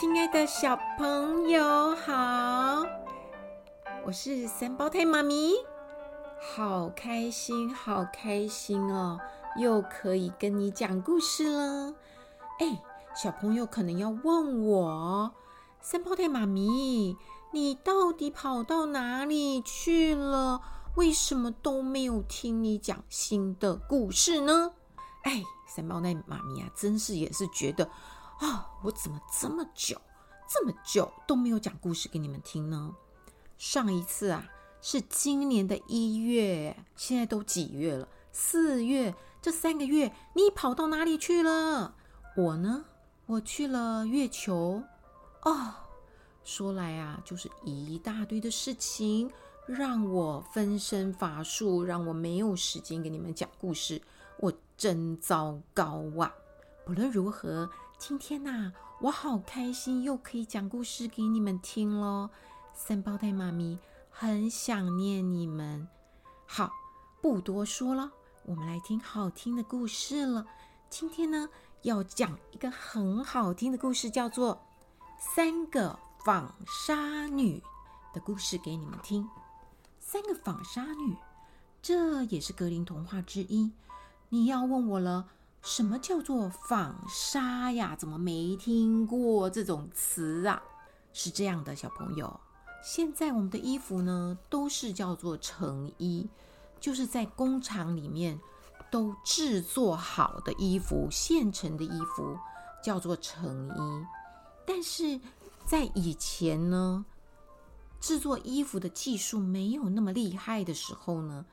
亲爱的小朋友好，我是三胞胎妈咪，好开心，好开心哦，又可以跟你讲故事了。哎，小朋友可能要问我，三胞胎妈咪，你到底跑到哪里去了？为什么都没有听你讲新的故事呢？哎，三胞胎妈咪啊，真是也是觉得。啊、我怎么这么久，这么久都没有讲故事给你们听呢？上一次啊，是今年的一月，现在都几月了？四月，这三个月你跑到哪里去了？我呢，我去了月球。哦，说来啊，就是一大堆的事情，让我分身乏术，让我没有时间给你们讲故事，我真糟糕啊！不论如何。今天呐、我好开心，又可以讲故事给你们听喽！三胞胎妈咪很想念你们。好，不多说了，我们来听好听的故事了。今天呢，要讲一个很好听的故事，叫做《三个纺纱女》的故事给你们听。三个纺纱女，这也是格林童话之一。你要问我了。什么叫做纺纱呀？怎么没听过这种词啊？是这样的，小朋友，现在我们的衣服呢，都是叫做成衣，就是在工厂里面都制作好的衣服，现成的衣服叫做成衣。但是在以前呢，制作衣服的技术没有那么厉害的时候呢，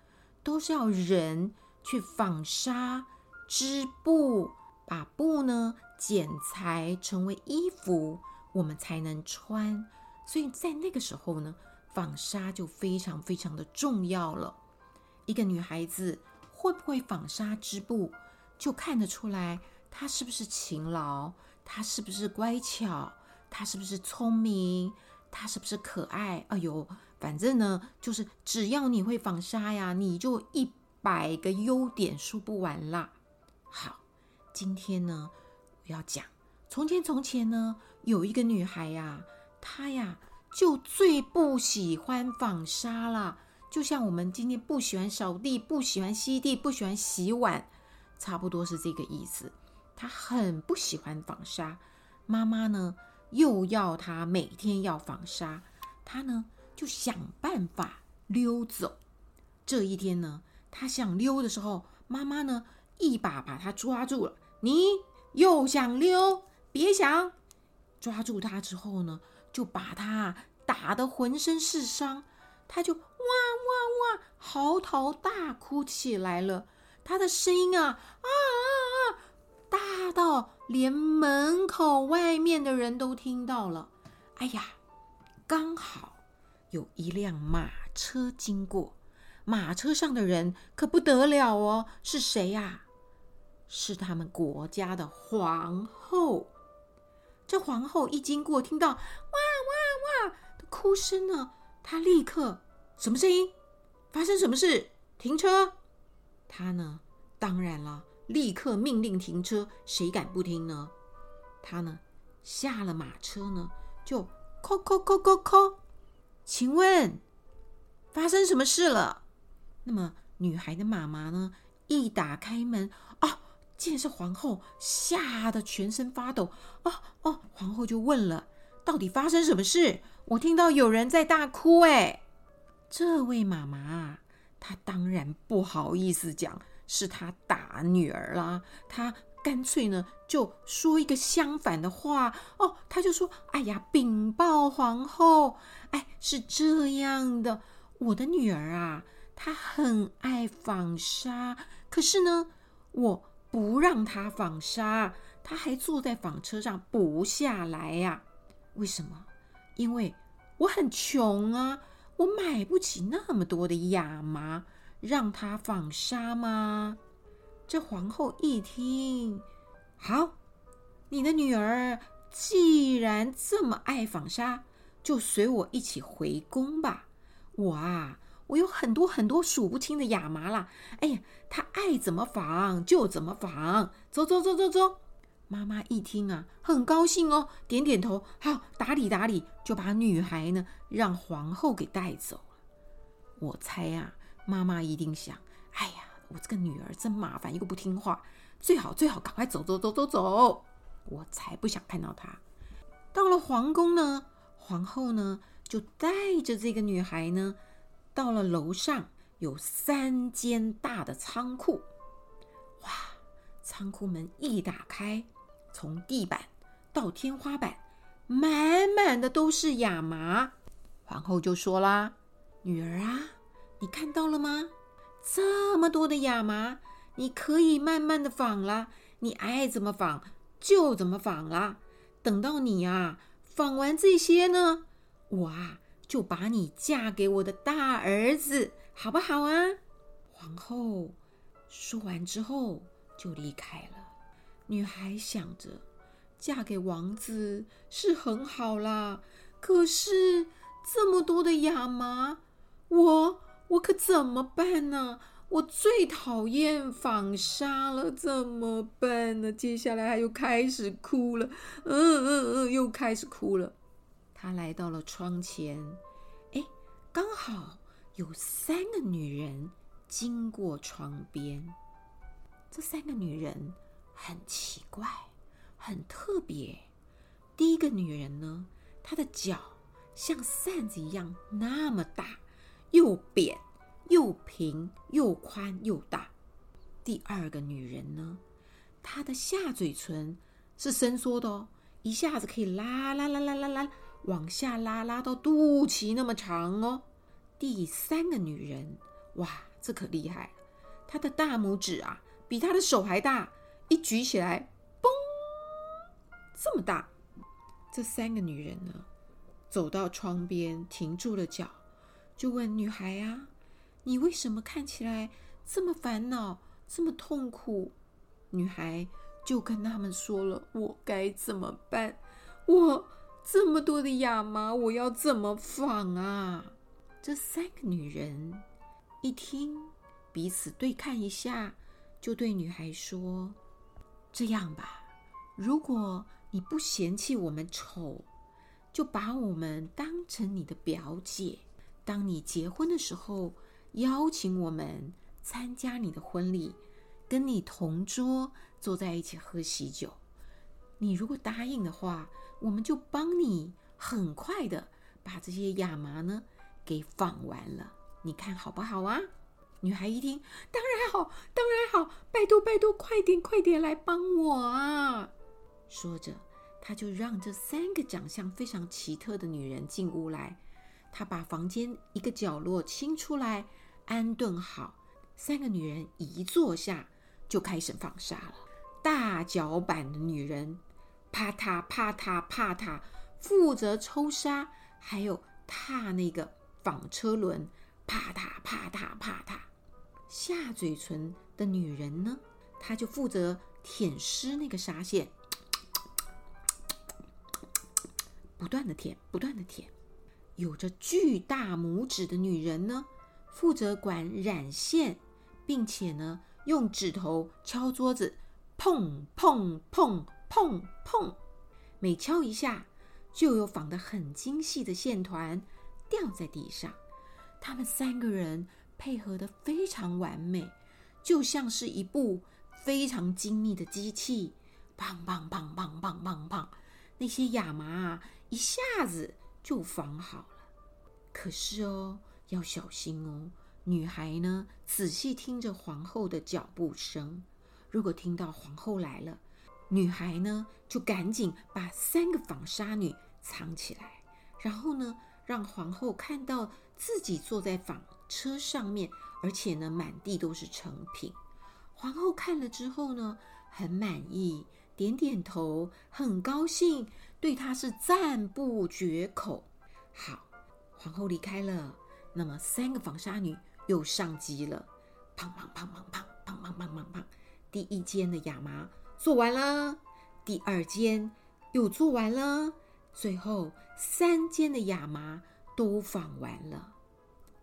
都是要人去纺纱。织布，把布呢剪裁成为衣服，我们才能穿。所以在那个时候呢，纺纱就非常非常的重要了。一个女孩子会不会纺纱织布，就看得出来她是不是勤劳，她是不是乖巧，她是不是聪明，她是不是可爱。哎呦，反正呢，就是只要你会纺纱呀，你就一百个优点说不完啦。好，今天呢，我要讲，从前从前呢，有一个女孩呀，她呀就最不喜欢纺纱了，就像我们今天不喜欢扫地、不喜欢吸地、不喜欢洗碗，差不多是这个意思。她很不喜欢纺纱，妈妈呢又要她每天要纺纱，她呢就想办法溜走。这一天呢，她想溜的时候，妈妈呢。一把把他抓住了，你又想溜？别想！抓住他之后呢，就把他打得浑身是伤，他就哇哇哇嚎啕大哭起来了。他的声音啊啊啊啊，大到连门口外面的人都听到了。哎呀，刚好有一辆马车经过，马车上的人可不得了哦，是谁呀？是他们国家的皇后。这皇后一经过，听到哇哇哇的哭声呢，她立刻什么声音？发生什么事？停车！她呢，当然了，立刻命令停车。谁敢不听呢？她呢，下了马车呢，就叩叩叩叩叩。请问发生什么事了？那么女孩的妈妈呢，一打开门啊。见是皇后，吓得全身发抖。哦哦，皇后就问了：“到底发生什么事？”我听到有人在大哭。哎，这位妈妈，她当然不好意思讲是她打女儿啦。她干脆呢就说一个相反的话。哦，她就说：“哎呀，禀报皇后，哎，是这样的，我的女儿啊，她很爱纺纱，可是呢，我。”不让他纺纱，他还坐在纺车上不下来呀？为什么？因为我很穷啊，我买不起那么多的亚麻，让他纺纱吗？这皇后一听，好，你的女儿既然这么爱纺纱，就随我一起回宫吧。我啊。我有很多很多数不清的亚麻啦！哎呀，他爱怎么纺就怎么纺。走走走走走，妈妈一听啊，很高兴哦，点点头，好，打理打理，就把女孩呢让皇后给带走了。我猜啊，妈妈一定想，哎呀，我这个女儿真麻烦，又不听话，最好最好赶快走走走走走，我才不想看到她。到了皇宫呢，皇后呢就带着这个女孩呢，到了楼上，有三间大的仓库。哇，仓库门一打开。从地板到天花板，满满的都是亚麻。皇后就说啦：“女儿啊，你看到了吗？这么多的亚麻，你可以慢慢的纺啦，你爱怎么纺就怎么纺啦。等到你啊纺完这些呢，我啊就把你嫁给我的大儿子，好不好啊？”皇后说完之后就离开了。女孩想着，嫁给王子是很好啦，可是这么多的亚麻，我我可怎么办呢？我最讨厌纺纱了，怎么办呢？接下来她又开始哭了，嗯嗯嗯，又开始哭了。他来到了窗前，哎，刚好有三个女人经过窗边，这三个女人。很奇怪，很特别。第一个女人呢，她的脚像扇子一样那么大，又扁又平又宽又大。第二个女人呢，她的下嘴唇是伸缩的哦，一下子可以拉拉拉拉拉拉往下拉，拉到肚脐那么长哦。第三个女人，哇，这可厉害，她的大拇指啊，比她的手还大。一举起来，嘣，这么大！这三个女人呢，走到窗边，停住了脚，就问女孩啊：“你为什么看起来这么烦恼，这么痛苦？”女孩就跟他们说了：“我该怎么办？我这么多的亚麻，我要怎么纺啊？”这三个女人一听，彼此对看一下，就对女孩说。这样吧，如果你不嫌弃我们丑，就把我们当成你的表姐。当你结婚的时候，邀请我们参加你的婚礼，跟你同桌坐在一起喝喜酒。你如果答应的话，我们就帮你很快的把这些亚麻呢给纺完了。你看好不好啊？女孩一听，当然好，当然好，拜托拜托，快点快点来帮我啊！说着，她就让这三个长相非常奇特的女人进屋来。她把房间一个角落清出来，安顿好。三个女人一坐下，就开始纺纱了。大脚板的女人，啪嗒啪嗒啪嗒，负责抽纱，还有踏那个纺车轮，啪嗒啪嗒啪嗒。下嘴唇的女人呢，她就负责舔湿那个纱线，不断的舔，不断的舔。有着巨大拇指的女人呢，负责管染线，并且呢，用指头敲桌子，砰砰砰砰砰，每敲一下，就有纺得很精细的线团掉在地上。他们三个人。配合得非常完美，就像是一部非常精密的机器，砰砰砰砰砰砰砰，那些亚麻啊，一下子就纺好了。可是哦，要小心哦，女孩呢，仔细听着皇后的脚步声，如果听到皇后来了，女孩呢，就赶紧把三个纺纱女藏起来，然后呢，让皇后看到自己坐在纺车上面，而且呢，满地都是成品。皇后看了之后呢，很满意，点点头，很高兴，对她是赞不绝口。好，皇后离开了，那么三个纺纱女又上机了，砰砰砰砰砰砰砰砰砰砰，第一间的亚麻做完了，第二间又做完了，最后三间的亚麻都纺完了。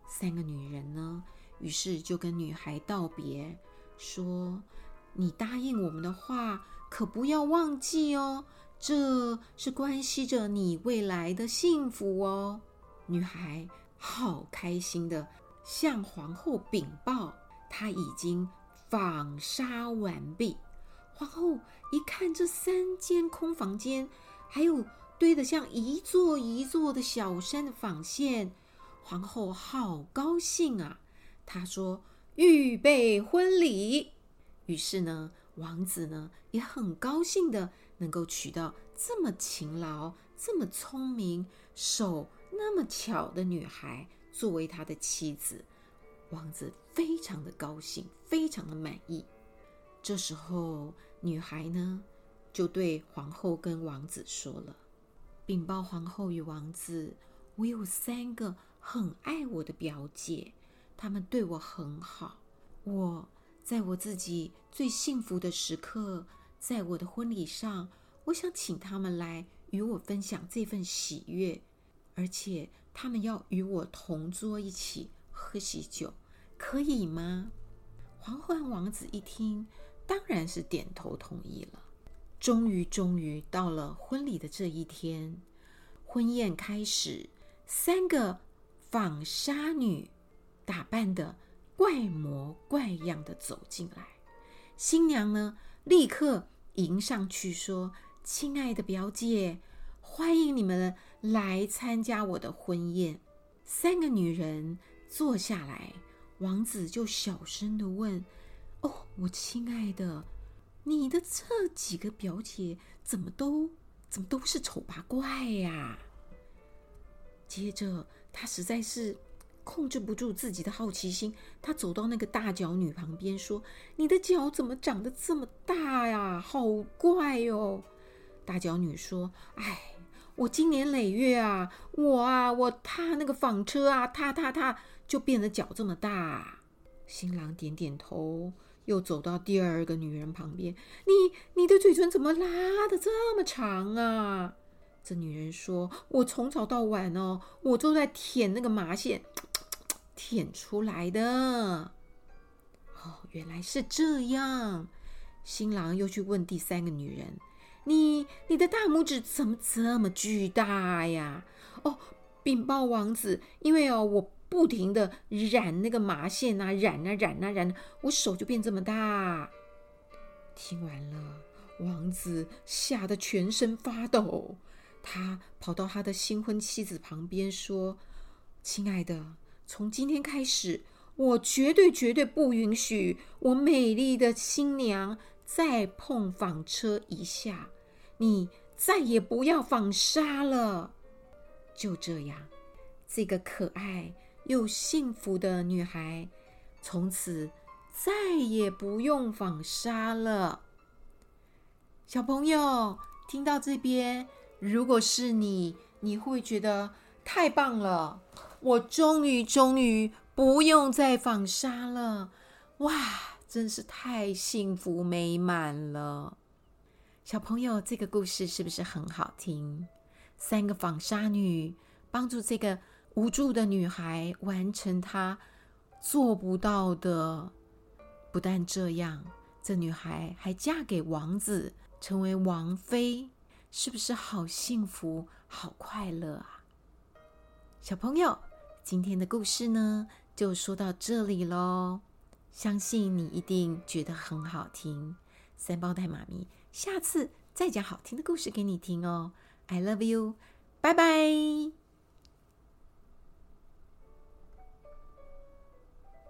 三个女人呢，于是就跟女孩道别，说：“你答应我们的话可不要忘记哦，这是关系着你未来的幸福哦。”女孩好开心的向皇后禀报，她已经纺纱完毕。皇后一看这三间空房间，还有堆得像一座一座的小山的纺线，皇后好高兴啊！她说：“预备婚礼。”于是呢，王子呢也很高兴的能够娶到这么勤劳、这么聪明、手那么巧的女孩作为他的妻子。王子非常的高兴，非常的满意。这时候，女孩呢就对皇后跟王子说了：“禀报皇后与王子，我有三个很爱我的表姐，她们对我很好。我在我自己最幸福的时刻，在我的婚礼上，我想请她们来与我分享这份喜悦，而且她们要与我同桌一起喝喜酒，可以吗？”皇后和王子一听。当然是点头同意了。终于，终于到了婚礼的这一天，婚宴开始，三个纺纱女打扮得怪模怪样的走进来。新娘呢，立刻迎上去说：“亲爱的表姐，欢迎你们来参加我的婚宴。”三个女人坐下来，王子就小声地问。哦，我亲爱的，你的这几个表姐怎么都怎么都是丑八怪呀？接着，他实在是控制不住自己的好奇心，他走到那个大脚女旁边说：“你的脚怎么长得这么大呀？好怪哦！”大脚女说：“哎，我经年累月啊，我啊，我踏那个纺车啊，踏踏踏，就变得脚这么大。”新郎点点头。又走到第二个女人旁边，你你的嘴唇怎么拉得这么长啊？这女人说：“我从早到晚哦，我都在舔那个麻线，舔出来的。”哦，原来是这样。新郎又去问第三个女人：“你你的大拇指怎么这么巨大呀？”哦，禀报王子，因为哦我。不停的染那个麻线啊，染啊染啊染，我手就变这么大。听完了，王子吓得全身发抖。他跑到他的新婚妻子旁边说：“亲爱的，从今天开始，我绝对绝对不允许我美丽的新娘再碰纺车一下。你再也不要纺纱了。”就这样，这个可爱。又幸福的女孩，从此再也不用纺纱了。小朋友听到这边，如果是你，你会觉得太棒了！我终于终于不用再纺纱了，哇，真是太幸福美满了！小朋友，这个故事是不是很好听？三个纺纱女帮助这个。无助的女孩完成她做不到的。不但这样，这女孩还嫁给王子，成为王妃，是不是好幸福、好快乐啊？小朋友，今天的故事呢，就说到这里喽。相信你一定觉得很好听。三胞胎妈咪，下次再讲好听的故事给你听哦。I love you，拜拜。